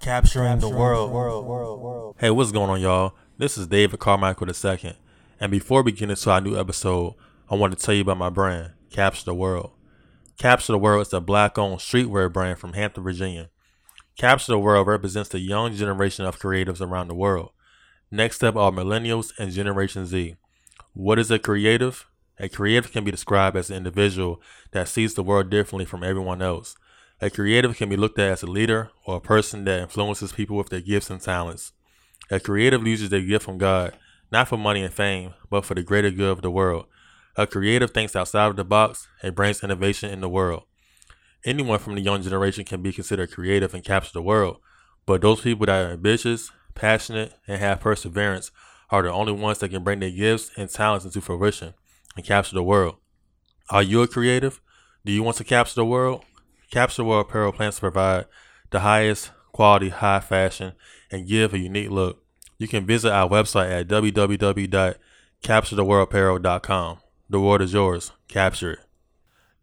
Capturing the world. Hey, what's going on, y'all? This is David Carmichael II. And before we get into our new episode, I want to tell you about my brand, Capture the World. Capture the World is a black owned streetwear brand from Hampton, Virginia. Capture the World represents the young generation of creatives around the world. Next up are millennials and Generation Z. What is a creative? A creative can be described as an individual that sees the world differently from everyone else. A creative can be looked at as a leader or a person that influences people with their gifts and talents. A creative uses their gift from God, not for money and fame, but for the greater good of the world. A creative thinks outside of the box and brings innovation in the world. Anyone from the young generation can be considered creative and capture the world, but those people that are ambitious, passionate, and have perseverance are the only ones that can bring their gifts and talents into fruition and capture the world. Are you a creative? Do you want to capture the world? Capture World Apparel plans to provide the highest quality, high fashion, and give a unique look. You can visit our website at www.capturetheworldapparel.com. The world is yours. Capture it.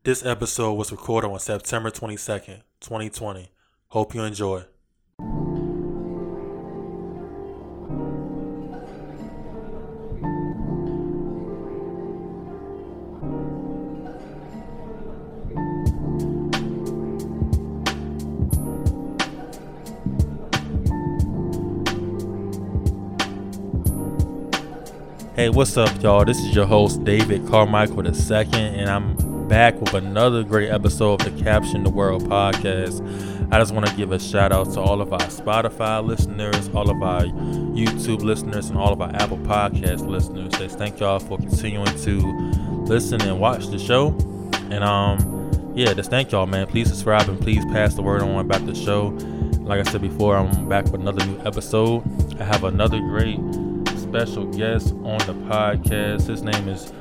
This episode was recorded on September 22nd, 2020. Hope you enjoy. Hey, what's up, y'all? This is your host, David Carmichael II, and I'm back with another great episode of the Capture the World podcast. I just want to give a shout out to all of our Spotify listeners, all of our YouTube listeners, and all of our Apple Podcast listeners. Just thank y'all for continuing to listen and watch the show. And um, yeah, just thank y'all, man. Please subscribe and please pass the word on about the show. Like I said before, I'm back with another new episode. I have another great special guest on the podcast. His name is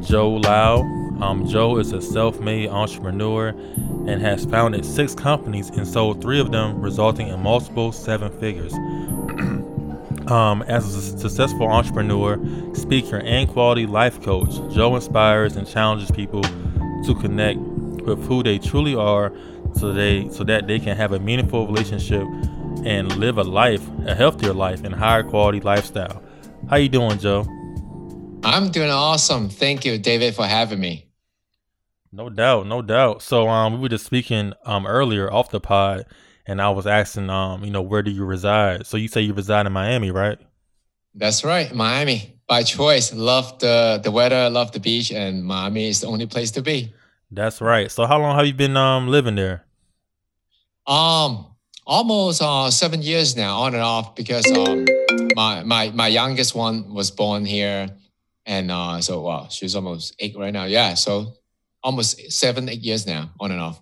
Joe Lau. Um, Joe is a self made entrepreneur and has founded six companies and sold three of them, resulting in multiple seven figures. um, as a successful entrepreneur, speaker, and quality life coach, Joe inspires and challenges people to connect with who they truly are so they so that they can have a meaningful relationship and live a life, a healthier life and higher quality lifestyle. How you doing, Joe? I'm doing awesome. Thank you, David, for having me. No doubt, no doubt. So um we were just speaking um earlier off the pod and I was asking um, you know, where do you reside? So you say you reside in Miami, right? That's right, Miami. By choice. Love the the weather, love the beach, and Miami is the only place to be. That's right. So how long have you been um living there? Um almost uh seven years now, on and off, because um my my my youngest one was born here, and uh, so wow, she's almost eight right now. Yeah, so almost seven eight years now, on and off.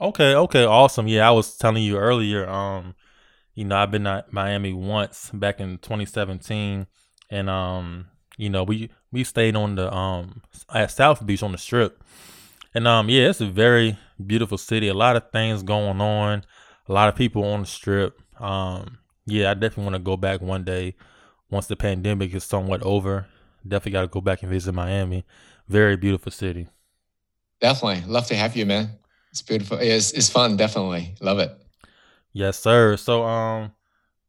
Okay, okay, awesome. Yeah, I was telling you earlier. Um, you know, I've been at Miami once back in 2017, and um, you know, we we stayed on the um at South Beach on the Strip, and um, yeah, it's a very beautiful city. A lot of things going on, a lot of people on the Strip. Um, yeah, I definitely want to go back one day once the pandemic is somewhat over. Definitely got to go back and visit Miami. Very beautiful city. Definitely. Love to have you, man. It's beautiful. It's, it's fun. Definitely. Love it. Yes, sir. So, um,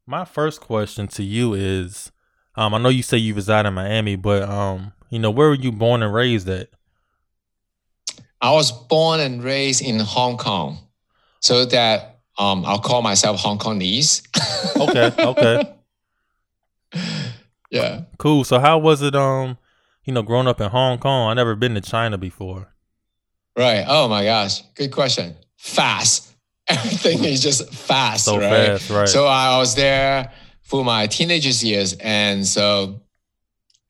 my first question to you is, um, I know you say you reside in Miami, but, um, you know, where were you born and raised at? I was born and raised in Hong Kong. So that um, I'll call myself Hong Kongese. okay, okay. Yeah. Cool. So how was it um, you know, growing up in Hong Kong? I never been to China before. Right. Oh my gosh. Good question. Fast. Everything is just fast, so right? Fast, right. So I was there for my teenagers years and so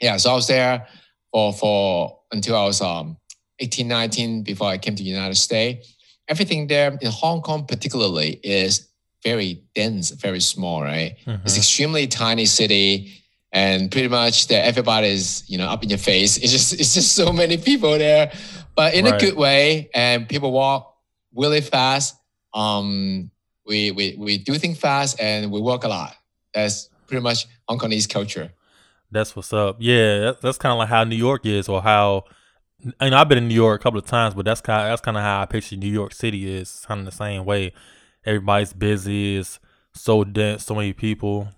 yeah, so I was there for for until I was um 18, 19 before I came to the United States everything there in Hong Kong, particularly, is very dense, very small, right? Mm-hmm. It's extremely tiny city, and pretty much that everybody is you know up in your face. It's just it's just so many people there, but in right. a good way. And people walk really fast. Um, we we we do things fast, and we work a lot. That's pretty much Hong Kongese culture. That's what's up. Yeah, that's kind of like how New York is, or how I know I've been in New York a couple of times, but that's kind of, that's kind of how I picture New York City is kind of the same way. Everybody's busy. It's so dense, so many people,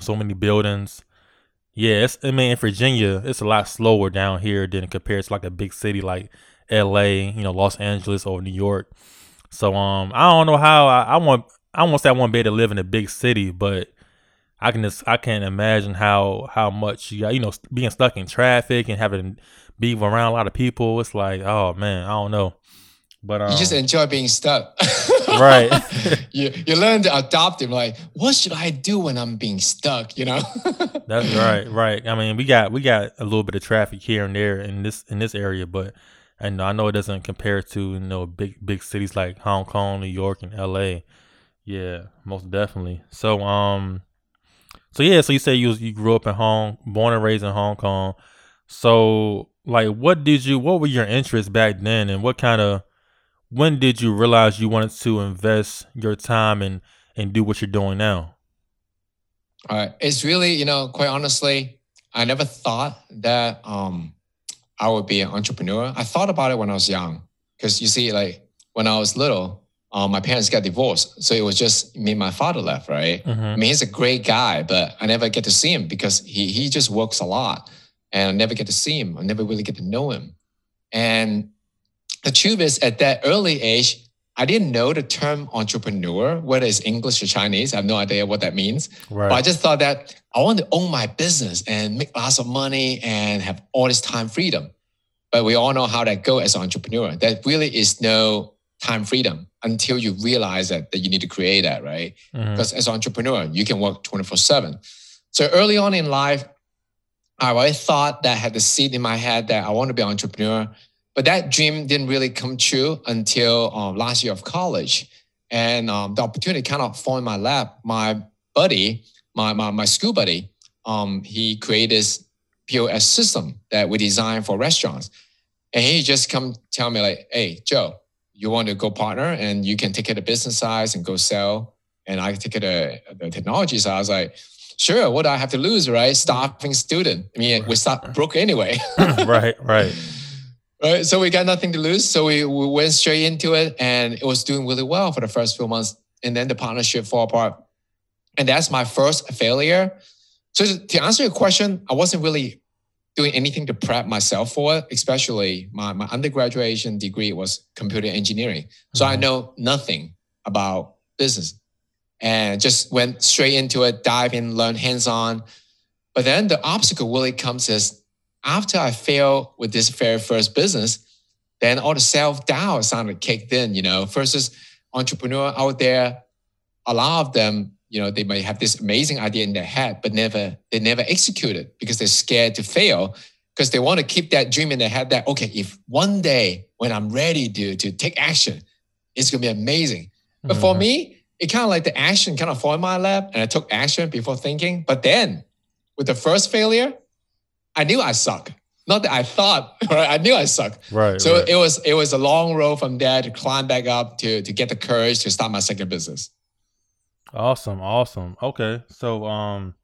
so many buildings. Yeah, I mean, in Virginia, it's a lot slower down here than compared to like a big city like L.A., you know, Los Angeles or New York. So, um, I don't know how I, I want. I want to be able to live in a big city, but I can just I can't imagine how how much you got, you know being stuck in traffic and having be around a lot of people. It's like oh man, I don't know. But um, you just enjoy being stuck, right? you you learn to adopt it. Like, what should I do when I'm being stuck? You know. That's right, right. I mean, we got we got a little bit of traffic here and there in this in this area, but and I know it doesn't compare to you know big big cities like Hong Kong, New York, and L.A. Yeah, most definitely. So um, so yeah, so you say you you grew up in Hong, born and raised in Hong Kong. So like, what did you? What were your interests back then, and what kind of? When did you realize you wanted to invest your time and and do what you're doing now? All right, it's really you know quite honestly, I never thought that um I would be an entrepreneur. I thought about it when I was young, because you see, like when I was little, um, my parents got divorced. So it was just me and my father left, right? Mm-hmm. I mean, he's a great guy, but I never get to see him because he, he just works a lot and I never get to see him. I never really get to know him. And the truth is, at that early age, I didn't know the term entrepreneur, whether it's English or Chinese. I have no idea what that means. Right. But I just thought that I want to own my business and make lots of money and have all this time freedom. But we all know how that goes as an entrepreneur. There really is no time freedom until you realize that, that you need to create that, right? Mm-hmm. Because as an entrepreneur, you can work 24 7. So early on in life, I always thought that I had the seed in my head that I want to be an entrepreneur. But that dream didn't really come true until um, last year of college. And um, the opportunity kind of fell in my lap. My buddy, my, my, my school buddy, um, he created this POS system that we designed for restaurants. And he just come tell me like, hey, Joe, you want to go partner and you can take it the business size and go sell and I can take it of the, technology side. I was like, sure, what do I have to lose, right? Starving student. I mean, we start broke anyway. right, right. Right. So we got nothing to lose. So we, we went straight into it and it was doing really well for the first few months. And then the partnership fall apart. And that's my first failure. So to answer your question, I wasn't really doing anything to prep myself for it, especially my, my undergraduate degree was computer engineering. So mm-hmm. I know nothing about business and just went straight into it, dive in, learn hands on. But then the obstacle really comes is after I fail with this very first business, then all the self doubt sounded kicked in, you know, versus entrepreneur out there, a lot of them you know they might have this amazing idea in their head but never they never execute it because they're scared to fail because they want to keep that dream in their head that okay if one day when i'm ready to to take action it's going to be amazing but mm-hmm. for me it kind of like the action kind of fall in my lap and i took action before thinking but then with the first failure i knew i suck not that i thought right i knew i suck right so right. it was it was a long road from there to climb back up to to get the courage to start my second business Awesome, awesome. Okay, so um,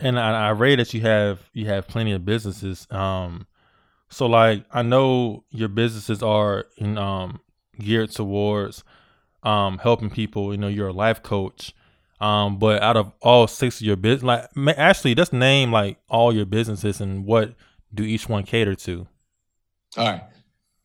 and I, I read that you have you have plenty of businesses. Um, so like I know your businesses are in um geared towards um helping people. You know, you're a life coach. Um, but out of all six of your business, like actually, just name like all your businesses and what do each one cater to. All right.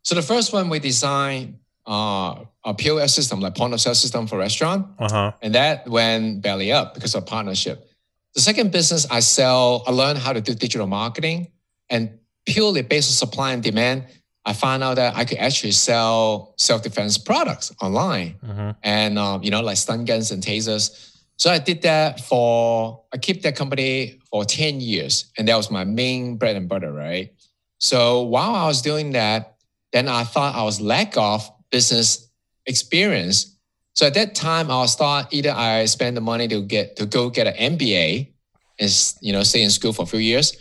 So the first one we designed uh, a POS system, like point of sale system for restaurant. Uh-huh. And that went belly up because of partnership. The second business I sell, I learned how to do digital marketing and purely based on supply and demand. I found out that I could actually sell self-defense products online mm-hmm. and, um, you know, like stun guns and tasers. So I did that for, I kept that company for 10 years. And that was my main bread and butter, right? So while I was doing that, then I thought I was lack of business experience. So at that time, I'll start either I spend the money to get to go get an MBA and you know stay in school for a few years,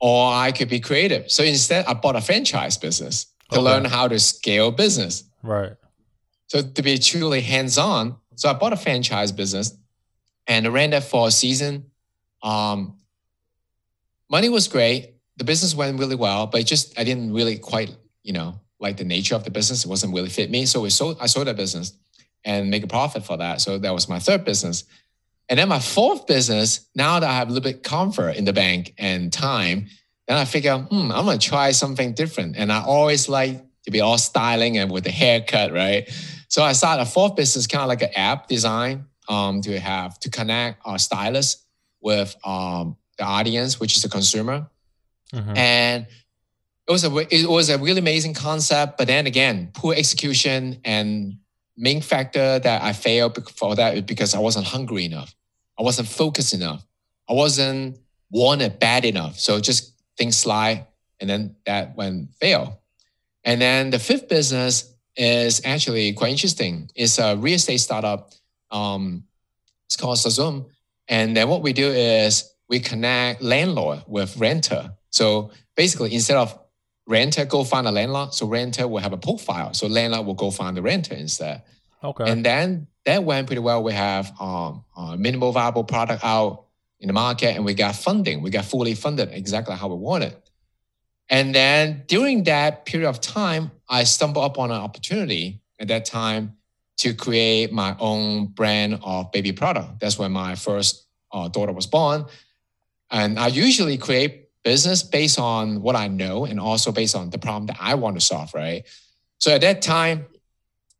or I could be creative. So instead, I bought a franchise business to okay. learn how to scale business. Right. So to be truly hands-on, so I bought a franchise business and I ran that for a season. Um, money was great. The business went really well, but just I didn't really quite, you know, like the nature of the business It wasn't really fit me. So we sold, I sold that business and make a profit for that. So that was my third business. And then my fourth business, now that I have a little bit comfort in the bank and time, then I figure, hmm, I'm gonna try something different. And I always like to be all styling and with the haircut, right? So I started a fourth business, kind of like an app design um, to have to connect our stylists with um, the audience, which is the consumer. Mm-hmm. And it was a it was a really amazing concept, but then again, poor execution and main factor that I failed for that because I wasn't hungry enough. I wasn't focused enough. I wasn't wanted bad enough. So just things slide, and then that went fail. And then the fifth business is actually quite interesting. It's a real estate startup. Um, it's called Zoom. And then what we do is we connect landlord with renter. So basically, instead of renter go find a landlord, so renter will have a profile. So landlord will go find the renter instead. Okay. And then that went pretty well. We have um, a minimal viable product out in the market, and we got funding. We got fully funded exactly how we wanted. And then during that period of time, I stumbled upon an opportunity at that time to create my own brand of baby product. That's when my first uh, daughter was born. And I usually create business based on what I know and also based on the problem that I want to solve, right? So at that time,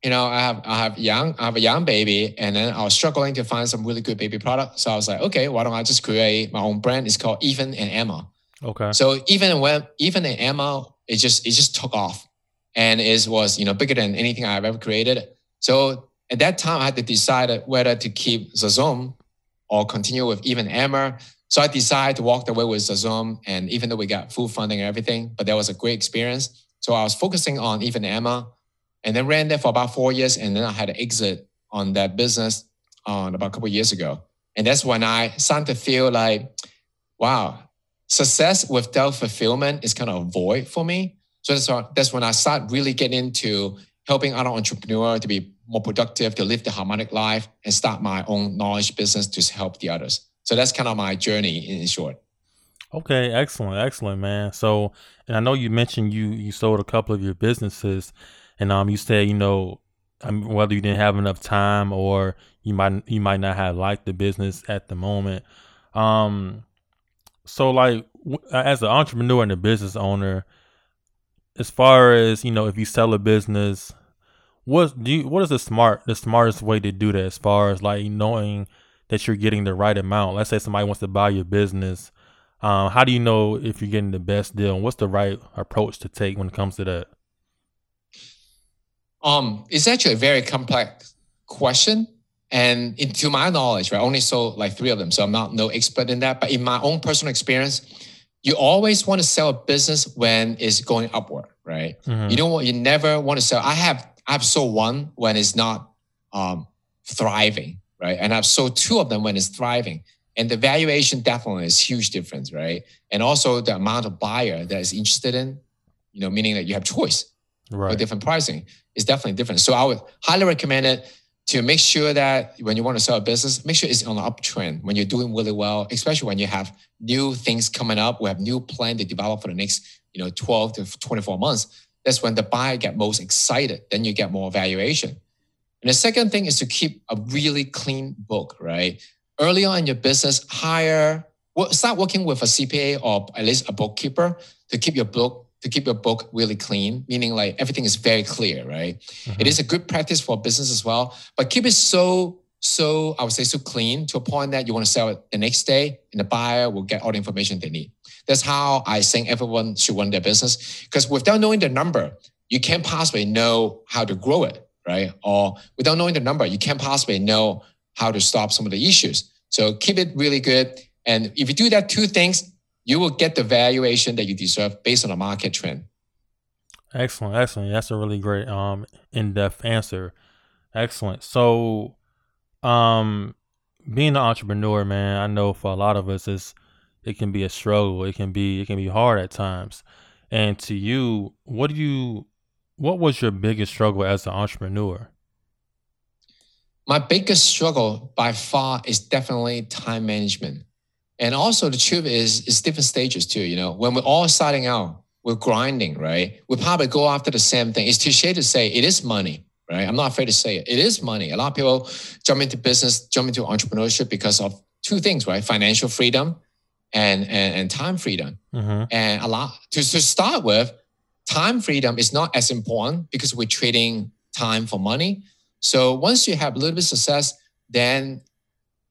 you know, I have I have young I have a young baby, and then I was struggling to find some really good baby product. So I was like, okay, why don't I just create my own brand? It's called Even and Emma. Okay. So even when even and Emma, it just it just took off, and it was you know bigger than anything I've ever created. So at that time, I had to decide whether to keep Zazom or continue with Even Emma. So I decided to walk away with Zazom, and even though we got full funding and everything, but that was a great experience. So I was focusing on Even Emma and then ran there for about four years. And then I had to exit on that business on about a couple years ago. And that's when I started to feel like, wow, success without fulfillment is kind of a void for me. So that's, when, that's when I start really getting into helping other entrepreneurs to be more productive, to live the harmonic life, and start my own knowledge business to help the others. So that's kind of my journey in short. Okay, excellent, excellent, man. So, and I know you mentioned you you sold a couple of your businesses. And um, you said, you know, mean, whether you didn't have enough time or you might you might not have liked the business at the moment. Um, so like as an entrepreneur and a business owner, as far as you know, if you sell a business, what do you, what is the smart the smartest way to do that? As far as like knowing that you're getting the right amount. Let's say somebody wants to buy your business. Um, how do you know if you're getting the best deal? And what's the right approach to take when it comes to that? Um, it's actually a very complex question. And in, to my knowledge, right, I only sold like three of them. So I'm not no expert in that. But in my own personal experience, you always want to sell a business when it's going upward, right? Mm-hmm. You don't want you never want to sell. I have I've sold one when it's not um, thriving, right? And I've sold two of them when it's thriving. And the valuation definitely is huge difference, right? And also the amount of buyer that is interested in, you know, meaning that you have choice right. for different pricing is definitely different. So I would highly recommend it to make sure that when you want to sell a business, make sure it's on the uptrend when you're doing really well, especially when you have new things coming up. We have new plan to develop for the next, you know, 12 to 24 months. That's when the buyer get most excited. Then you get more valuation. And the second thing is to keep a really clean book, right? Early on in your business, hire, start working with a CPA or at least a bookkeeper to keep your book to keep your book really clean, meaning like everything is very clear, right? Mm-hmm. It is a good practice for business as well, but keep it so, so, I would say so clean to a point that you want to sell it the next day and the buyer will get all the information they need. That's how I think everyone should run their business. Because without knowing the number, you can't possibly know how to grow it, right? Or without knowing the number, you can't possibly know how to stop some of the issues. So keep it really good. And if you do that two things, you will get the valuation that you deserve based on the market trend. Excellent, excellent. That's a really great um in-depth answer. Excellent. So um being an entrepreneur, man, I know for a lot of us it's it can be a struggle. It can be it can be hard at times. And to you, what do you what was your biggest struggle as an entrepreneur? My biggest struggle by far is definitely time management. And also the truth is, it's different stages too. You know, when we're all starting out, we're grinding, right? We probably go after the same thing. It's cliche to say it is money, right? I'm not afraid to say it. It is money. A lot of people jump into business, jump into entrepreneurship because of two things, right? Financial freedom and and, and time freedom. Mm-hmm. And a lot to, to start with, time freedom is not as important because we're trading time for money. So once you have a little bit of success, then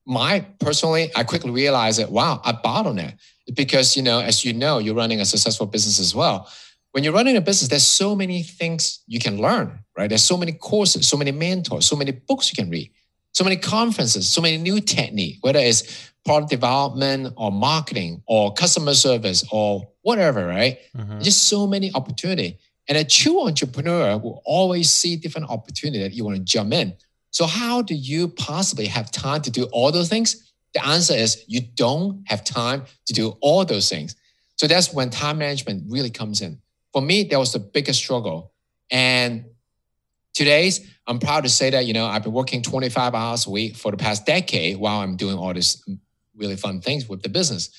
my personally, I quickly realized that wow, I bottleneck because you know, as you know, you're running a successful business as well. When you're running a business, there's so many things you can learn, right? There's so many courses, so many mentors, so many books you can read, so many conferences, so many new technique, whether it's product development or marketing or customer service or whatever, right? Mm-hmm. Just so many opportunity. And a true entrepreneur will always see different opportunity that you want to jump in. So how do you possibly have time to do all those things? The answer is you don't have time to do all those things. So that's when time management really comes in. For me, that was the biggest struggle. And today's, I'm proud to say that, you know, I've been working 25 hours a week for the past decade while I'm doing all these really fun things with the business.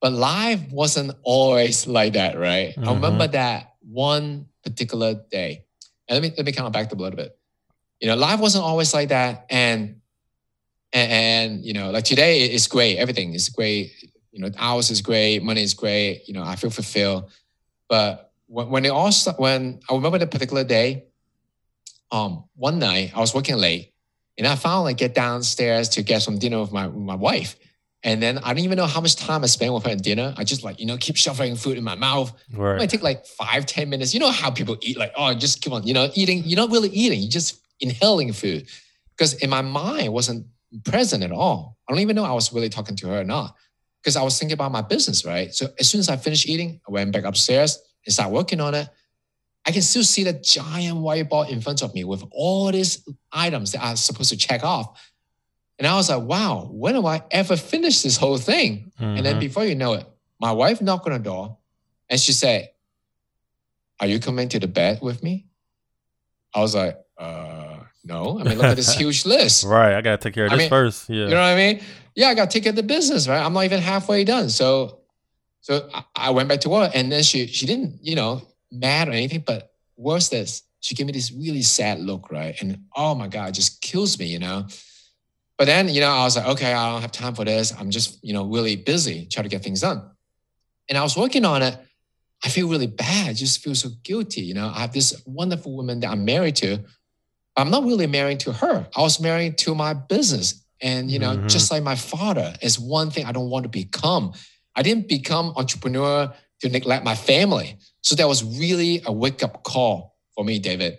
But life wasn't always like that, right? Mhm. I remember that one particular day. And let me let me kind of back up a little bit. You know, life wasn't always like that. And and, and you know, like today it's great. Everything is great. You know, hours is great, money is great. You know, I feel fulfilled. But when, when it all when I remember the particular day, um, one night I was working late, and I finally get downstairs to get some dinner with my with my wife. And then I don't even know how much time I spent with her at dinner. I just like, you know, keep shoveling food in my mouth. Right. It might take like five, ten minutes. You know how people eat, like, oh, just keep on, you know, eating. You're not really eating, you're just inhaling food. Because in my mind, wasn't present at all. I don't even know I was really talking to her or not. Because I was thinking about my business, right? So as soon as I finished eating, I went back upstairs and started working on it. I can still see the giant whiteboard in front of me with all these items that I'm supposed to check off. And I was like, wow, when am I ever finish this whole thing? And then Mhm. before you know it, my wife knocked on the door and she said, Are you coming to the bed with me? I was like, uh, no. I mean, look at this huge list. right. I gotta take care of I this mean, first. Yeah. You know what I mean? Yeah, I got to take care of the business, right? I'm not even halfway done. So so I, I went back to work and then she she didn't, you know, mad or anything, but worse this, she gave me this really sad look, right? And oh my God, it just kills me, you know. But then, you know, I was like, okay, I don't have time for this. I'm just, you know, really busy trying to get things done. And I was working on it. I feel really bad. I just feel so guilty. You know, I have this wonderful woman that I'm married to. I'm not really married to her. I was married to my business. And, you know, Mhm. just like my father is one thing I don't want to become. I didn't become entrepreneur to neglect my family. So that was really a wake up call for me, David.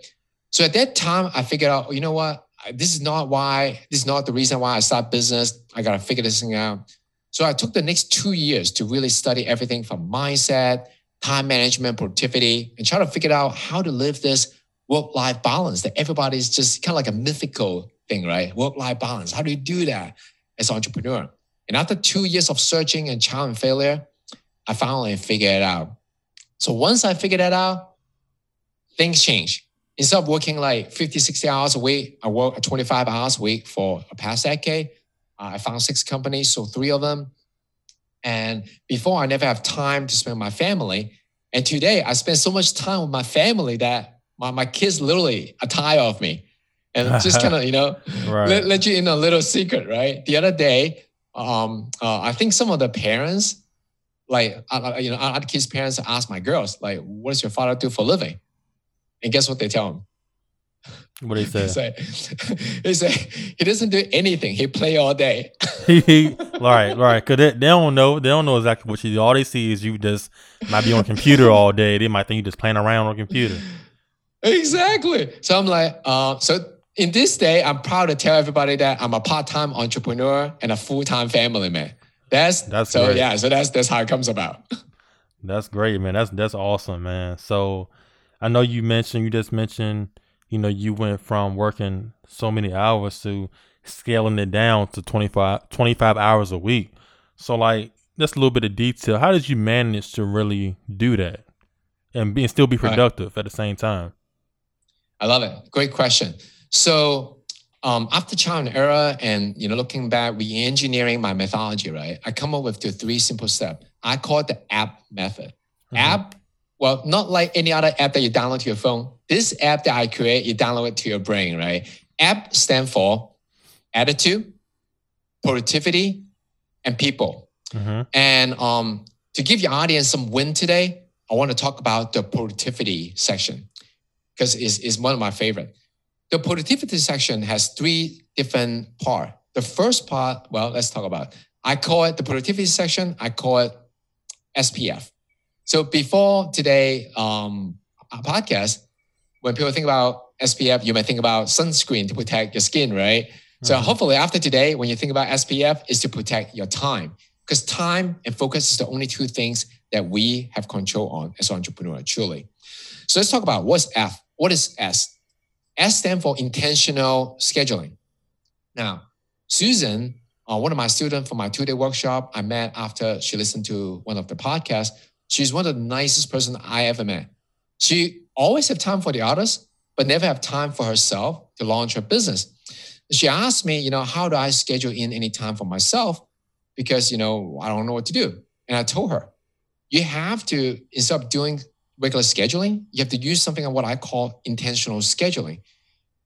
So at that time, I figured out, you know what? This is not why, this is not the reason why I start business. I got to figure this thing out. So I took the next two years to really study everything from mindset, time management, productivity, and try to figure out how to live this work-life balance that everybody's just kind of like a mythical thing, right? Work-life balance. How do you do that as an entrepreneur? And after two years of searching and trial and failure, I finally figured it out. So once I figured that out, things changed. Instead of working like 50, 60 hours a week, I work 25 hours a week for a past decade. Uh, I found six companies, so three of them. And before, I never have time to spend my family. And today, I spend so much time with my family that my, my kids literally are tired of me. And just kind of, you know, Right. let, let you in a little secret, right? The other day, um, uh, I think some of the parents, like, uh, uh, you know, other kids' parents ask my girls, like, what does your father do for a living? And guess what they tell them? what they They say? say, they say he doesn't do anything. He play all day. right, right. Cause they, they don't know. They don't know exactly what you do. All they see is you just might be on computer all day. They might think you just playing around on a computer. Exactly. So I'm like, uh, so in this day, I'm proud to tell everybody that I'm a part-time entrepreneur and a full-time family man. That's That's so great. yeah. So that's that's how it comes about. That's great, man. That's that's awesome, man. So I know you mentioned you just mentioned, you know, you went from working so many hours to scaling it down to 25, 25 hours a week. So like just a little bit of detail. How did you manage to really do that and be and still be Right. productive at the same time? I love it. Great question. So um, after trial and error and you know looking back, re-engineering my methodology, right? I come up with the three simple steps. I call it the app method. Mhm. App well, not like any other app that you download to your phone. This app that I create, you download it to your brain, right? App stand for attitude, productivity, and people. Mm-hmm. And um, to give your audience some win today, I want to talk about the productivity section because it's, it's one of my favorite. The productivity section has three different part. The first part, well, let's talk about. It. I call it the productivity section. I call it SPF. So before today um, podcast, when people think about SPF, you might think about sunscreen to protect your skin, right? So Mhm. hopefully after today, when you think about SPF, is to protect your time because time and focus is the only two things that we have control on as entrepreneur, truly. So let's talk about what's F. What is S? S stands for intentional scheduling. Now, Susan, uh, one of my students for my two-day workshop, I met after she listened to one of the podcasts. She's one of the nicest person I ever met. She always have time for the others, but never have time for herself to launch her business. She asked me, you know, how do I schedule in any time for myself? Because, you know, I don't know what to do. And I told her, you have to, instead of doing regular scheduling, you have to use something of what I call intentional scheduling.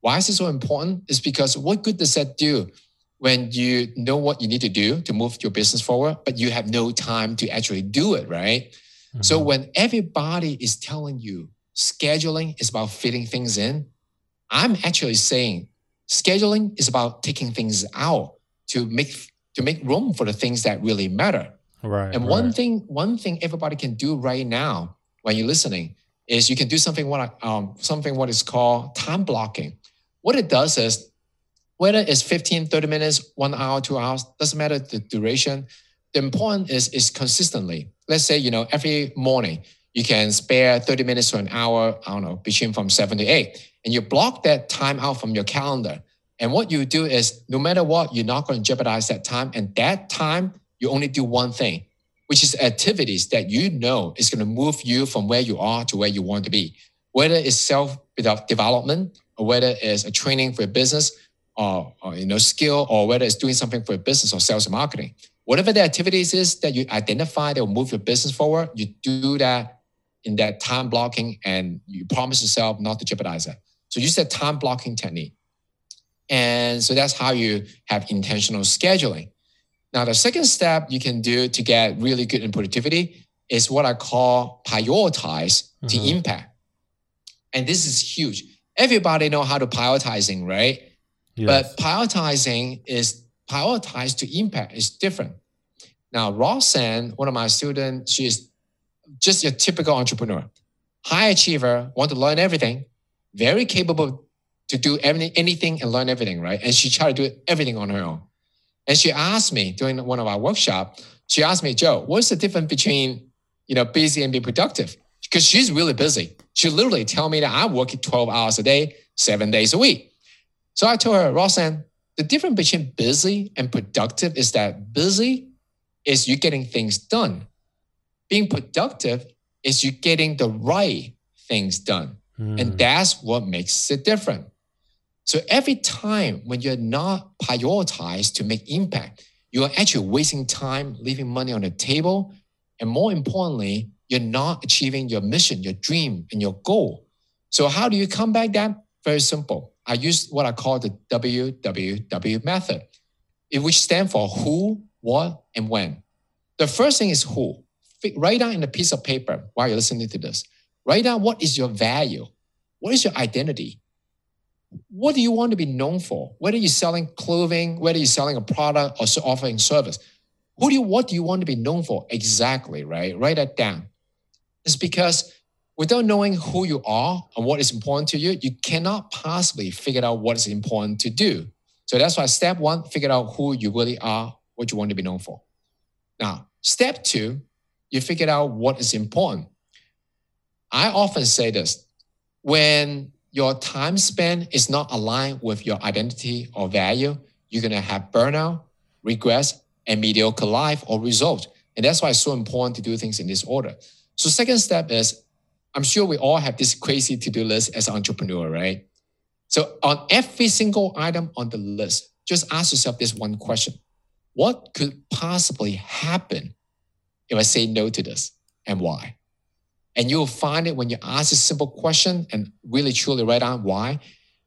Why is it so important? Is because what good does that do when you know what you need to do to move your business forward, but you have no time to actually do it, right? So Mhm. when everybody is telling you scheduling is about fitting things in, I'm actually saying scheduling is about taking things out to make to make room for the things that really matter. right. And one right. thing, one thing everybody can do right now when you're listening is you can do something what um, something what is called time blocking. What it does is whether it's 15, 30 minutes, one hour, two hours, doesn't matter the duration. The important is is consistently. Let's say, you know, every morning you can spare 30 minutes to an hour, I don't know, between from seven to eight. And you block that time out from your calendar. And what you do is no matter what, you're not going to jeopardize that time. And that time you only do one thing, which is activities that you know is going to move you from where you are to where you want to be. Whether it's self development or whether it's a training for your business or, or you know skill or whether it's doing something for your business or sales and marketing. Whatever the activities is that you identify that will move your business forward, you do that in that time blocking and you promise yourself not to jeopardize it. So use that time blocking technique. And so that's how you have intentional scheduling. Now, the second step you can do to get really good in productivity is what I call prioritize to Mhm. impact. And this is huge. Everybody know how to prioritizing, right? Yes. But prioritizing is prioritize to impact is different. Now, Roxanne, one of my students, she is just a typical entrepreneur, high achiever, want to learn everything, very capable to do any, anything and learn everything, right? And she tried to do everything on her own. And she asked me during one of our workshop, she asked me, Joe, what's the difference between, you know, busy and being productive? Because she's really busy. She literally tell me that I work 12 hours a day, seven days a week. So I told her, Roxanne, the difference between busy and productive is that busy is you getting things done. Being productive is you getting the right things done. Mm. And that's what makes it different. So every time when you're not prioritized to make impact, you are actually wasting time, leaving money on the table. And more importantly, you're not achieving your mission, your dream, and your goal. So how do you combat that? Very simple. I use what I call the WWW method, which stands for who, what, and when. The first thing is who. Write down in a piece of paper while you're listening to this. Write down what is your value, what is your identity, what do you want to be known for? Whether you're selling clothing, whether you're selling a product or offering service, who do you what do you want to be known for exactly? Right, write that down. It's because without knowing who you are and what is important to you, you cannot possibly figure out what is important to do. So that's why step one, figure out who you really are, what you want to be known for. Now, step two, you figure out what is important. I often say this when your time spent is not aligned with your identity or value, you're going to have burnout, regrets, and mediocre life or result. And that's why it's so important to do things in this order. So, second step is I'm sure we all have this crazy to do list as an entrepreneur, right? So, on every single item on the list, just ask yourself this one question What could possibly happen if I say no to this and why? And you'll find it when you ask a simple question and really truly write down why,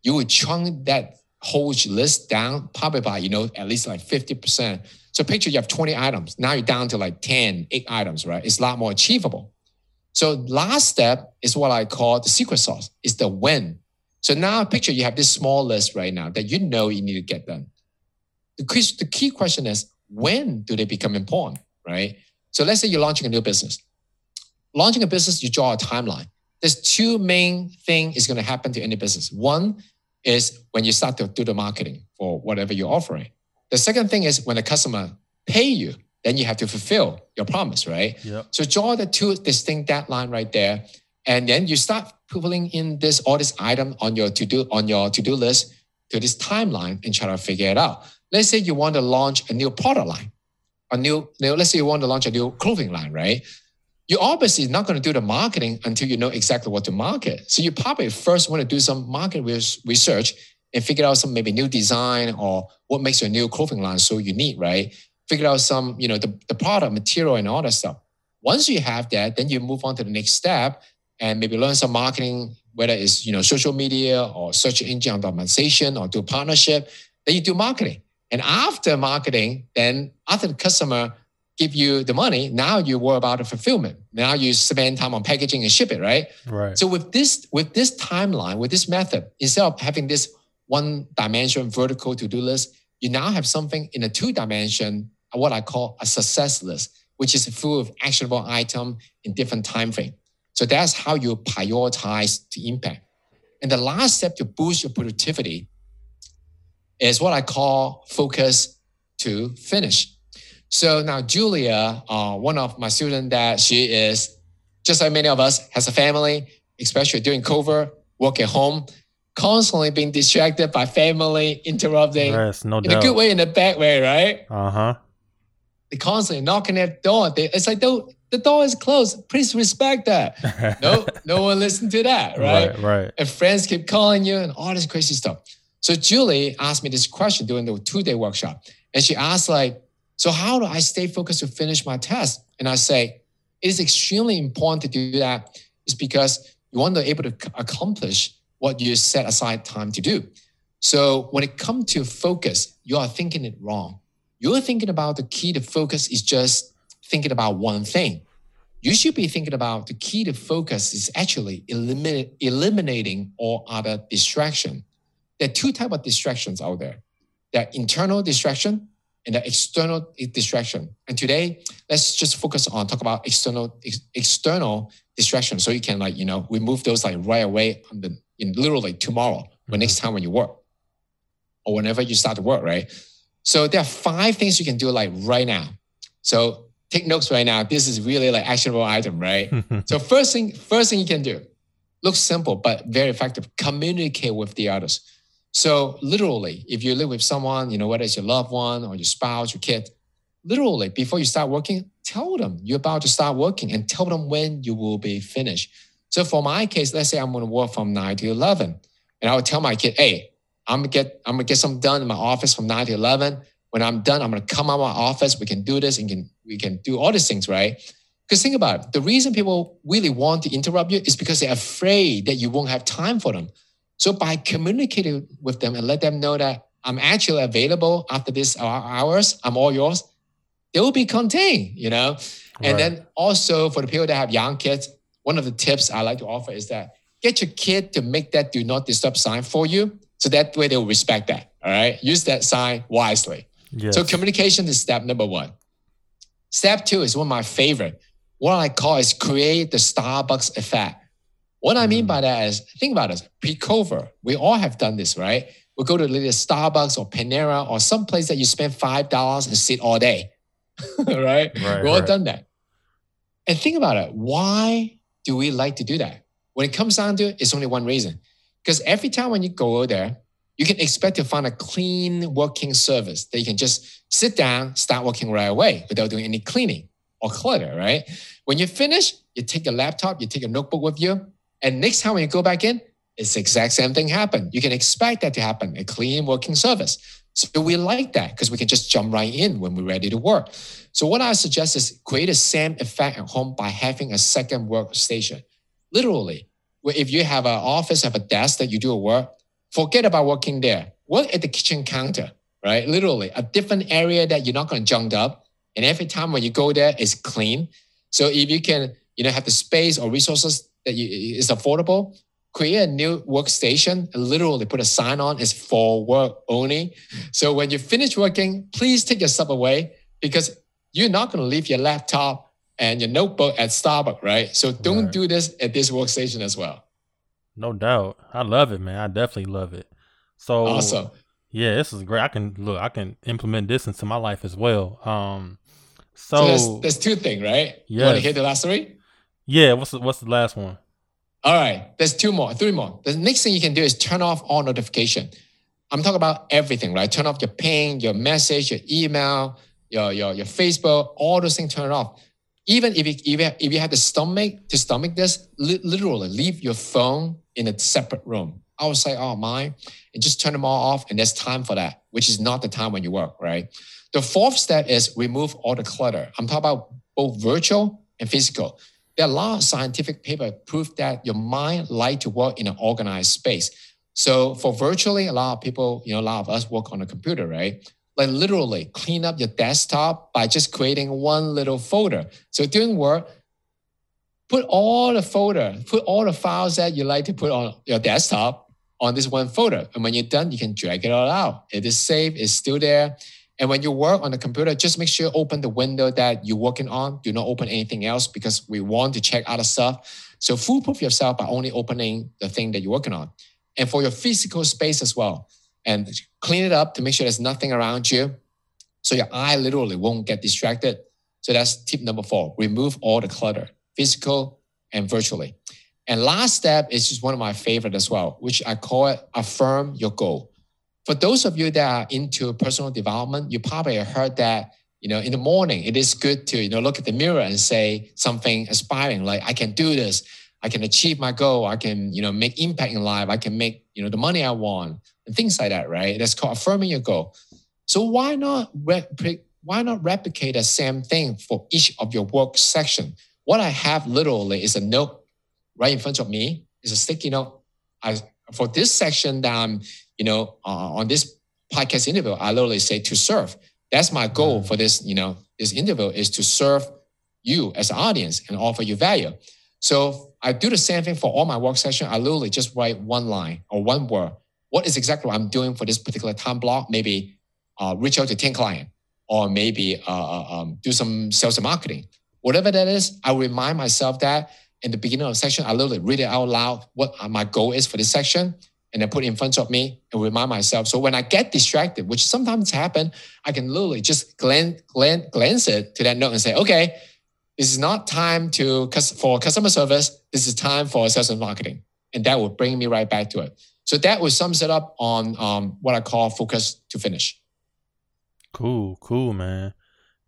you will chunk that whole list down probably by, you know, at least like 50%. So picture you have 20 items. Now you're down to like 10, eight items, right? It's a lot more achievable. So last step is what I call the secret sauce. It's the when. So now picture you have this small list right now that you know you need to get done. The key, the key question is when do they become important, right? So let's say you're launching a new business. Launching a business, you draw a timeline. There's two main things is going to happen to any business. One is when you start to do the marketing for whatever you're offering. The second thing is when the customer pay you, then you have to fulfill your promise, right? Yep. So draw the two distinct deadline right there, and then you start pulling in this all this item on your to do on your to do list to this timeline and try to figure it out. Let's say you want to launch a new product line, a new, let's say you want to launch a new clothing line, right? You obviously not going to do the marketing until you know exactly what to market. So you probably first want to do some market research and figure out some maybe new design or what makes your new clothing line so unique, right? Figure out some, you know, the, the product material and all that stuff. Once you have that, then you move on to the next step and maybe learn some marketing, whether it's you know social media or search engine optimization or do partnership. Then you do marketing. And after marketing, then after the customer give you the money, now you worry about the fulfillment. Now you spend time on packaging and ship it, right? Right. So with this with this timeline, with this method, instead of having this one dimension vertical to do list, you now have something in a two dimension, what I call a success list, which is full of actionable item in different time frame. So that's how you prioritize the impact. And the last step to boost your productivity is what I call focus to finish. So now Julia, uh, one of my students that she is, just like many of us, has a family, especially during COVID, work at home, constantly being distracted by family, interrupting. Yes, no in doubt. a good way, in a bad way, right? Uh huh. They constantly knocking at the door. They, it's like, don't, the door is closed. Please respect that. no, no one listened to that, right? Right. Right. And friends keep calling you and all this crazy stuff. So Julie asked me this question during the two-day workshop. And she asked, like, so how do I stay focused to finish my test? And I say, it is extremely important to do that is because you want to be able to accomplish what you set aside time to do. So when it comes to focus, you are thinking it wrong. You're thinking about the key to focus is just thinking about one thing. You should be thinking about the key to focus is actually eliminate, eliminating all other distraction. There are two type of distractions out there. There are internal distraction and the external distraction. And today, let's just focus on talk about external ex, external distraction. So you can like you know remove those like right away on the in literally tomorrow, mm-hmm. next time when you work, or whenever you start to work, right? So there are five things you can do like right now. So take notes right now. This is really like actionable item, right? so first thing, first thing you can do, looks simple but very effective. Communicate with the others. So literally, if you live with someone, you know, whether it's your loved one or your spouse, your kid, literally before you start working, tell them you're about to start working and tell them when you will be finished. So for my case, let's say I'm going to work from nine to 11 and I would tell my kid, Hey, I'm gonna get, I'm gonna get something done in my office from nine to 11. When I'm done, I'm gonna come out of my office. We can do this and can, we can do all these things, right? Because think about it. The reason people really want to interrupt you is because they're afraid that you won't have time for them. So by communicating with them and let them know that I'm actually available after this hours, I'm all yours, they will be contained, you know? And then also for the people that have young kids, one of the tips I like to offer is that get your kid to make that do not disturb sign for you. So that way they will respect that. All right. Use that sign wisely. Yes. So communication is step number one. Step two is one of my favorite. What I call is create the Starbucks effect. What I mean mm. by that is, think about this. Pre-COVID, we all have done this, right? We go to the Starbucks or Panera or some place that you spend five dollars and sit all day, right? Right, we all right. done that. And think about it. Why do we like to do that? When it comes down to it, it's only one reason. Because every time when you go over there, you can expect to find a clean working service that you can just sit down, start working right away without doing any cleaning or clutter, right? When you finish, you take your laptop, you take a notebook with you, and next time when you go back in, it's the exact same thing happen. You can expect that to happen, a clean working service. So we like that because we can just jump right in when we're ready to work. So what I suggest is create the same effect at home by having a second workstation. Literally, if you have an office, have a desk that you do work, forget about working there. Work at the kitchen counter, right? Literally, a different area that you're not going to junk up. And every time when you go there, it's clean. So if you can, you know, have the space or resources that you, is affordable, create a new workstation literally put a sign on is for work only. So when you finish working, please take your stuff away because you're not going to leave your laptop and your notebook at Starbucks, right? So don't right. do this at this workstation as well. No doubt. I love it, man. I definitely love it. So awesome. Yeah, this is great. I can look, I can implement this into my life as well. Um so, so there's, there's two things, right? Yeah. You want to hear the last three? Yeah, what's the, what's the last one? All right, there's two more, three more. The next thing you can do is turn off all notification. I'm talking about everything, right? Turn off your ping, your message, your email, your your your Facebook, all those things turn off. Even if you if you, if you have the stomach to stomach this, li- literally leave your phone in a separate room outside our mind and just turn them all off. And there's time for that, which is not the time when you work, right? The fourth step is remove all the clutter. I'm talking about both virtual and physical. There are a lot of scientific paper prove that your mind like to work in an organized space. So for virtually, a lot of people, you know, a lot of us work on a computer, right? Like literally clean up your desktop by just creating one little folder. So doing work, put all the folder, put all the files that you like to put on your desktop on this one folder. And when you're done, you can drag it all out. It is safe, it's still there. And when you work on the computer, just make sure you open the window that you're working on. Do not open anything else because we want to check other stuff. So foolproof yourself by only opening the thing that you're working on. And for your physical space as well. And clean it up to make sure there's nothing around you. So your eye literally won't get distracted. So that's tip number four. Remove all the clutter, physical and virtually. And last step is just one of my favorite as well, which I call it affirm your goal for those of you that are into personal development, you probably heard that, you know, in the morning, it is good to, you know, look at the mirror and say something aspiring, like, I can do this. I can achieve my goal. I can, you know, make impact in life. I can make, you know, the money I want and things like that, right? That's called affirming your goal. So why not replicate, why not replicate the same thing for each of your work section? What I have literally is a note right in front of me. It's a sticky note. I for this section that I'm you know, uh, on this podcast interview, I literally say to serve. That's my goal mm. for this, you know, this interview is to serve you as an audience and offer you value. So I do the same thing for all my work session. I literally just write one line or one word. What is exactly what I'm doing for this particular time block? Maybe uh, reach out to 10 clients or maybe uh, uh, um, do some sales and marketing. Whatever that is, I remind myself that in the beginning of the section, I literally read it out loud what my goal is for this section and then put it in front of me and remind myself. So when I get distracted, which sometimes happen, I can literally just glance, glance, glance it to that note and say, okay, this is not time to for customer service. This is time for sales and marketing. And that will bring me right back to it. So that was it up on um, what I call focus to finish. Cool, cool, man.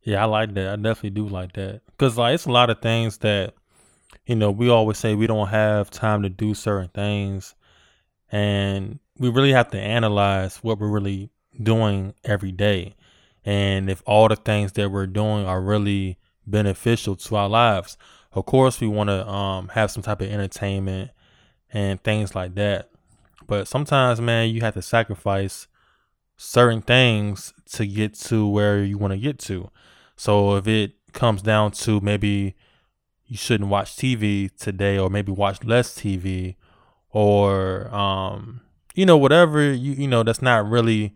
Yeah, I like that. I definitely do like that. Because like it's a lot of things that, you know, we always say we don't have time to do certain things and we really have to analyze what we're really doing every day. And if all the things that we're doing are really beneficial to our lives of course we want to um, have some type of entertainment and things like that. But sometimes man you have to sacrifice certain things to get to where you want to get to. So if it comes down to maybe you shouldn't watch tv today or maybe watch less tv or um you know whatever you you know that's not really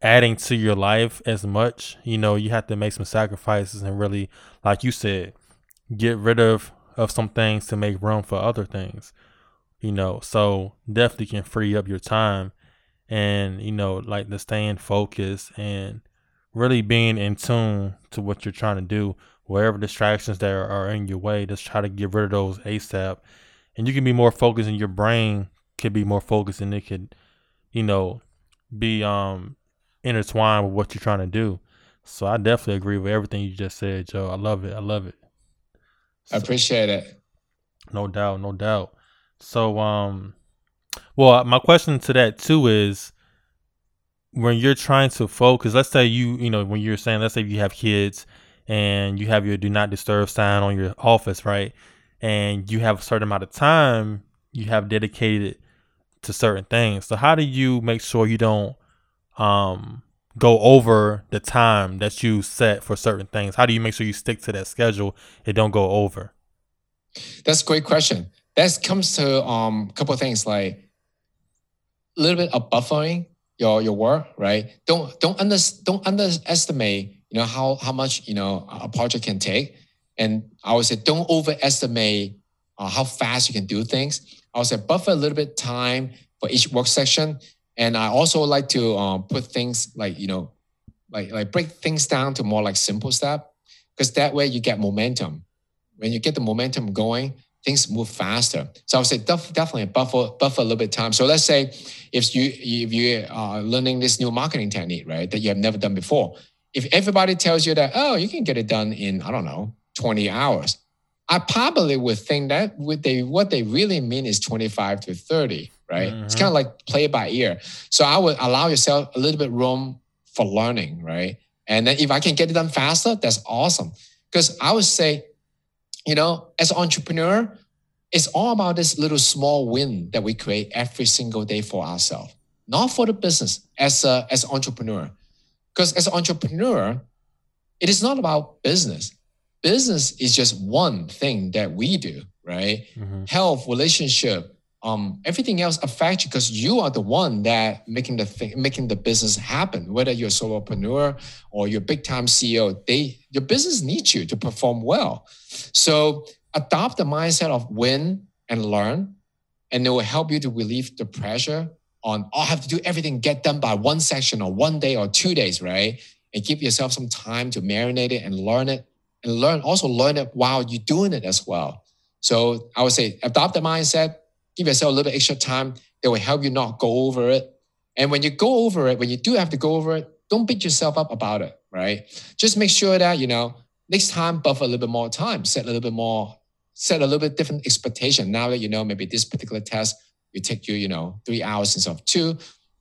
adding to your life as much you know you have to make some sacrifices and really like you said get rid of of some things to make room for other things you know? So definitely can free up your time and you know like the staying focused and really being in tune to what you're trying to do. Wherever distractions that are in your way just try to get rid of those asap and you can be more focused and your brain could be more focused and it could you know be um intertwined with what you're trying to do. So i definitely agree with everything you just said joe. I love it. I love it. So, i appreciate it. No doubt. No doubt. So um well my question to that too is when you're trying to focus, let's say you, you know, when you're saying, let's say you have kids and you have your do not disturb sign on your office, right? And you have a certain amount of time you have dedicated to certain things. So how do you make sure you don't um go over the time that you set for certain things? How do you make sure you stick to that schedule and don't go over? That's a great question. That comes to um, a couple of things like a little bit of buffering your your work, right? Don't don't under, don't underestimate you know how how much you know a project can take, and I would say don't overestimate uh, how fast you can do things. I would say buffer a little bit time for each work section, and I also like to um, put things like you know like like break things down to more like simple step because that way you get momentum. When you get the momentum going, things move faster. So I would say def- definitely buffer buffer a little bit of time. So let's say if you if you are learning this new marketing technique, right, that you have never done before, if everybody tells you that oh you can get it done in I don't know 20 hours, I probably would think that what they what they really mean is 25 to 30, right? Mm-hmm. It's kind of like play by ear. So I would allow yourself a little bit room for learning, right? And then if I can get it done faster, that's awesome. Because I would say you know, as an entrepreneur, it's all about this little small win that we create every single day for ourselves, not for the business as a, as an entrepreneur. Because as an entrepreneur, it is not about business. Business is just one thing that we do, right? Mm-hmm. Health, relationship, um, everything else affects you because you are the one that making the thing, making the business happen. Whether you're a solopreneur or you're big time CEO, they your business needs you to perform well. So adopt the mindset of win and learn, and it will help you to relieve the pressure on oh, I have to do everything get done by one section or one day or two days, right? And give yourself some time to marinate it and learn it, and learn also learn it while you're doing it as well. So I would say adopt the mindset give yourself a little bit extra time that will help you not go over it. And when you go over it, when you do have to go over it, don't beat yourself up about it, right? Just make sure that, you know, next time buffer a little bit more time, set a little bit more, set a little bit different expectation. Now that you know maybe this particular test will take you, you know, three hours instead of two,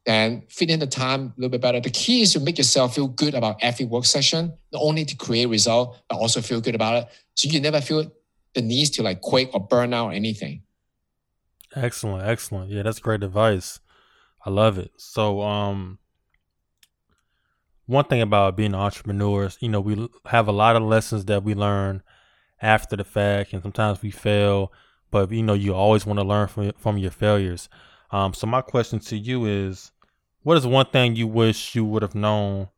then fit in the time a little bit better. The key is to make yourself feel good about every work session, not only to create result, but also feel good about it. So you never feel the need to like quit or burn out or anything. Excellent, excellent. Yeah, that's great advice. I love it. So, um, one thing about being entrepreneurs, you know, we have a lot of lessons that we learn after the fact, and sometimes we fail. But you know, you always want to learn from from your failures. Um, so my question to you is, what is one thing you wish you would have known?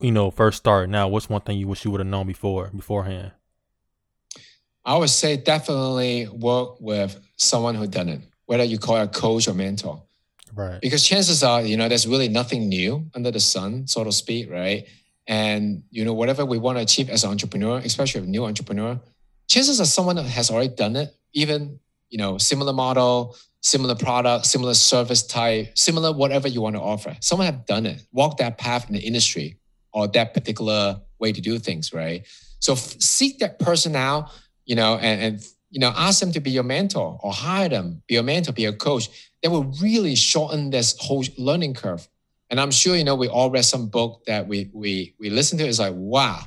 You know, first start. Now, what's one thing you wish you would have known before beforehand? I would say definitely work with someone who done it, whether you call it a coach or mentor. Right. Because chances are, you know, there's really nothing new under the sun, so to speak, right? And you know, whatever we want to achieve as an entrepreneur, especially a new entrepreneur, chances are someone has already done it, even you know, similar model, similar product, similar service type, similar whatever you want to offer. Someone have done it, walk that path in the industry or that particular way to do things, right? So f- seek that person out you know, and, and you know, ask them to be your mentor or hire them, be your mentor, be a coach. That will really shorten this whole learning curve. And I'm sure, you know, we all read some book that we we we listen to. It's like, wow,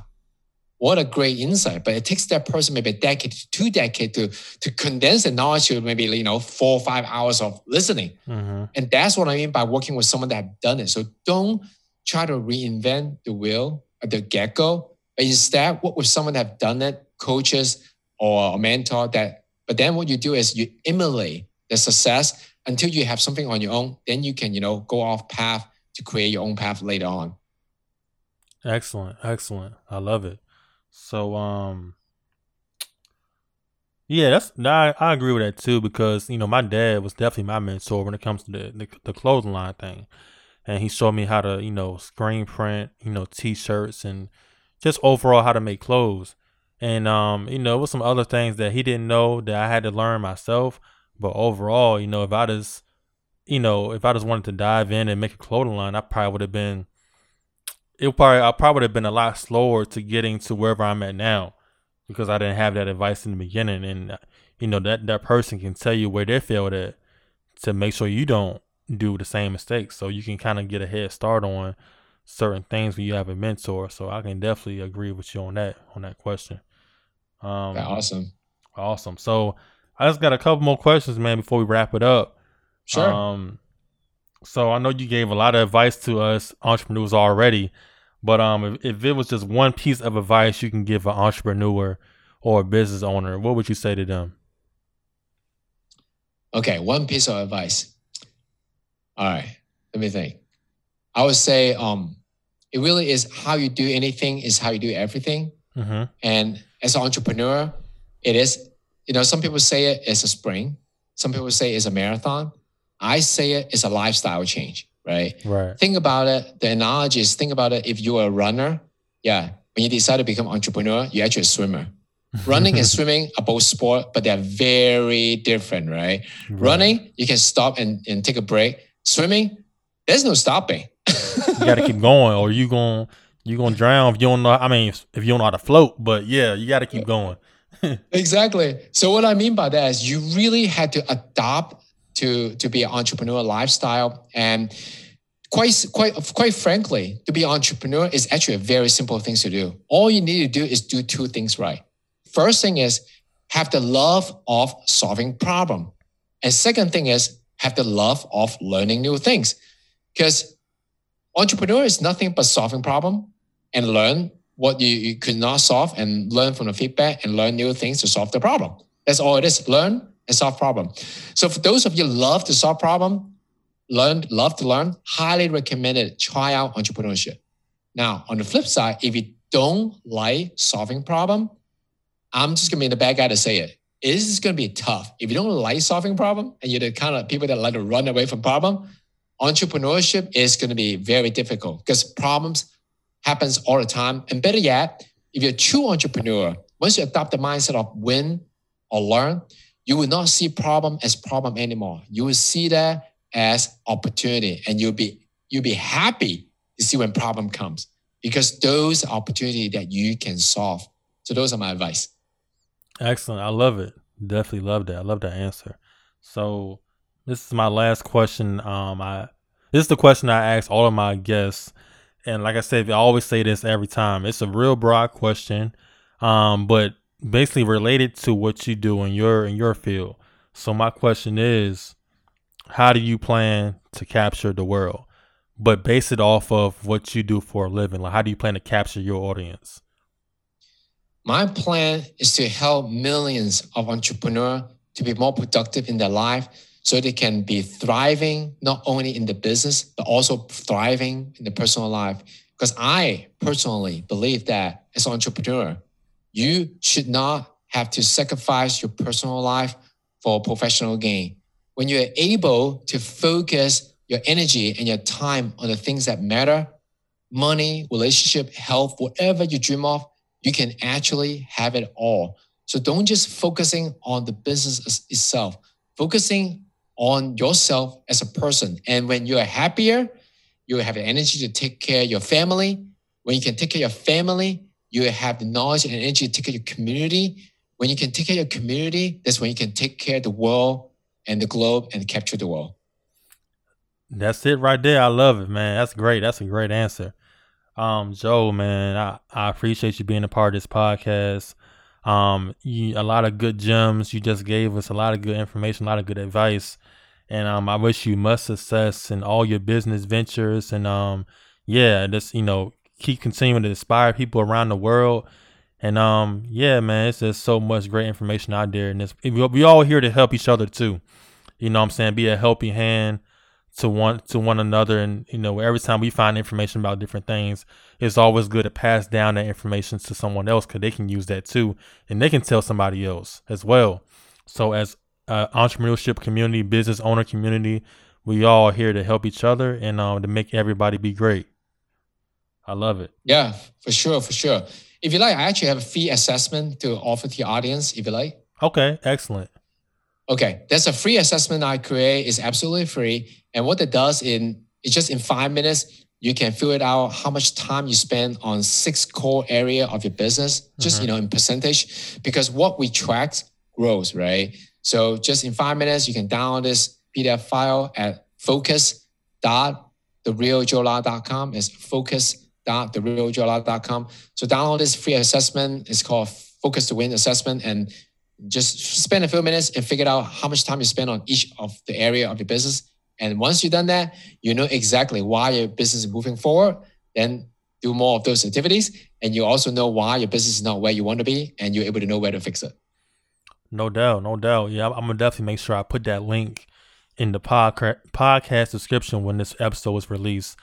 what a great insight. But it takes that person maybe a decade two decades to to condense the knowledge to maybe you know four or five hours of listening. Mm-hmm. And that's what I mean by working with someone that have done it. So don't try to reinvent the wheel at the get-go, but instead work with someone that have done it, coaches, or a mentor that but then what you do is you emulate the success until you have something on your own then you can you know go off path to create your own path later on excellent excellent i love it so um yeah that's I, I agree with that too because you know my dad was definitely my mentor when it comes to the, the, the clothing line thing and he showed me how to you know screen print you know t-shirts and just overall how to make clothes and um, you know, with some other things that he didn't know that I had to learn myself. But overall, you know, if I just, you know, if I just wanted to dive in and make a clothing line, I probably would have been. It probably I probably would have been a lot slower to getting to wherever I'm at now, because I didn't have that advice in the beginning, and you know that that person can tell you where they failed at to make sure you don't do the same mistakes. So you can kind of get a head start on certain things when you have a mentor. So I can definitely agree with you on that on that question. Um, awesome, awesome. So I just got a couple more questions, man, before we wrap it up. Sure. Um, so I know you gave a lot of advice to us entrepreneurs already, but um, if, if it was just one piece of advice you can give an entrepreneur or a business owner, what would you say to them? Okay, one piece of advice. All right, let me think. I would say um, it really is how you do anything is how you do everything. Mm-hmm. And as an entrepreneur, it is, you know, some people say it is a spring. Some people say it's a marathon. I say it is a lifestyle change, right? Right. Think about it. The analogy is think about it. If you're a runner, yeah, when you decide to become entrepreneur, you're actually a swimmer. Running and swimming are both sport, but they're very different, right? right? Running, you can stop and, and take a break. Swimming, there's no stopping. you got to keep going, or you going you gonna drown if you don't know. I mean, if you don't know how to float, but yeah, you got to keep going. exactly. So what I mean by that is you really had to adopt to to be an entrepreneur lifestyle. And quite quite quite frankly to be an entrepreneur is actually a very simple thing to do. All you need to do is do two things right. First thing is have the love of solving problem. And second thing is have the love of learning new things. Because entrepreneur is nothing but solving problem and learn what you, you could not solve and learn from the feedback and learn new things to solve the problem. That's all it is. Learn and solve problem. So for those of you love to solve problem, learn, love to learn, highly recommended try out entrepreneurship. Now, on the flip side, if you don't like solving problem, I'm just gonna be the bad guy to say it. It is gonna be tough. If you don't like solving problem and you're the kind of people that like to run away from problem, entrepreneurship is gonna be very difficult because problems happens all the time. And better yet, if you're a true entrepreneur, once you adopt the mindset of win or learn, you will not see problem as problem anymore. You will see that as opportunity and you'll be you'll be happy to see when problem comes because those opportunity that you can solve. So those are my advice. Excellent. I love it. Definitely love that. I love that answer. So this is my last question. Um I this is the question I ask all of my guests. And like I said, I always say this every time. It's a real broad question. Um, but basically related to what you do in your in your field. So my question is, how do you plan to capture the world? But base it off of what you do for a living. Like how do you plan to capture your audience? My plan is to help millions of entrepreneurs to be more productive in their life so they can be thriving not only in the business but also thriving in the personal life because i personally believe that as an entrepreneur you should not have to sacrifice your personal life for professional gain. When you're able to focus your energy and your time on the things that matter, money, relationship, health, whatever you dream of, you can actually have it all. So don't just focusing on the business itself, focusing on yourself as a person. And when you're happier, you have the energy to take care of your family. When you can take care of your family, you have the knowledge and energy to take care of your community. When you can take care of your community, that's when you can take care of the world and the globe and capture the world. That's it right there. I love it, man. That's great. That's a great answer. Um, Joe, man, I, I appreciate you being a part of this podcast. Um, you, a lot of good gems. You just gave us a lot of good information, a lot of good advice. And um, I wish you much success in all your business ventures. And um, yeah, just you know, keep continuing to inspire people around the world. And um, yeah, man, it's just so much great information out there, and this we all here to help each other too. You know, what I'm saying, be a helping hand to one to one another, and you know, every time we find information about different things, it's always good to pass down that information to someone else because they can use that too, and they can tell somebody else as well. So, as uh, entrepreneurship community, business owner community, we all here to help each other and um, to make everybody be great. I love it. Yeah, for sure, for sure. If you like, I actually have a free assessment to offer to your audience. If you like. Okay, excellent. Okay, there's a free assessment I create. It's absolutely free, and what it does in it's just in five minutes you can figure it out how much time you spend on six core area of your business, just mm-hmm. you know in percentage, because what we track grows, right? So just in five minutes, you can download this PDF file at focus dot. It's focus dot. So download this free assessment. It's called Focus to Win assessment, and just spend a few minutes and figure out how much time you spend on each of the area of your business. And once you've done that, you know exactly why your business is moving forward. Then do more of those activities, and you also know why your business is not where you want to be, and you're able to know where to fix it. No doubt, no doubt. Yeah, I'm gonna definitely make sure I put that link in the podcast description when this episode was released.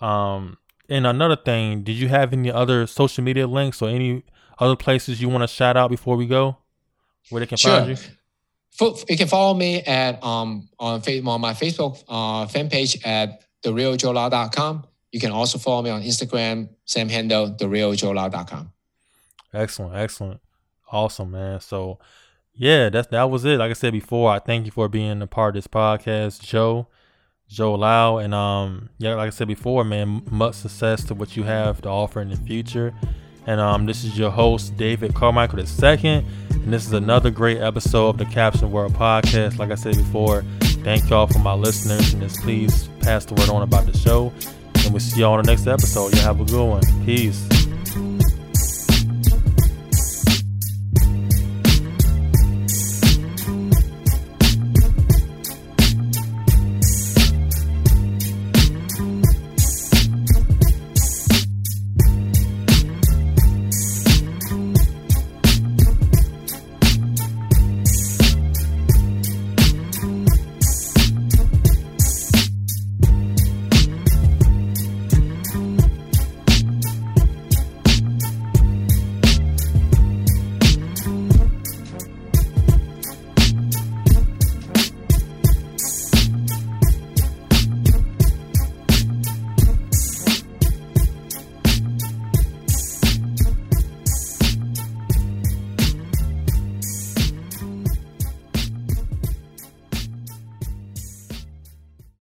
Um, and another thing, did you have any other social media links or any other places you want to shout out before we go, where they can sure. find you? You can follow me at um on, on my Facebook uh, fan page at therealjoelao.com. You can also follow me on Instagram, same handle, therealjoelao.com. Excellent, excellent, awesome, man. So, yeah, that's that was it. Like I said before, I thank you for being a part of this podcast, Joe. Joe Lau. And um, yeah, like I said before, man, much success to what you have to offer in the future. And um, this is your host, David Carmichael II. And this is another great episode of the Capture the World podcast. Like I said before, thank y'all for my listeners. And just please pass the word on about the show. And we'll see y'all on the next episode. Y'all have a good one. Peace.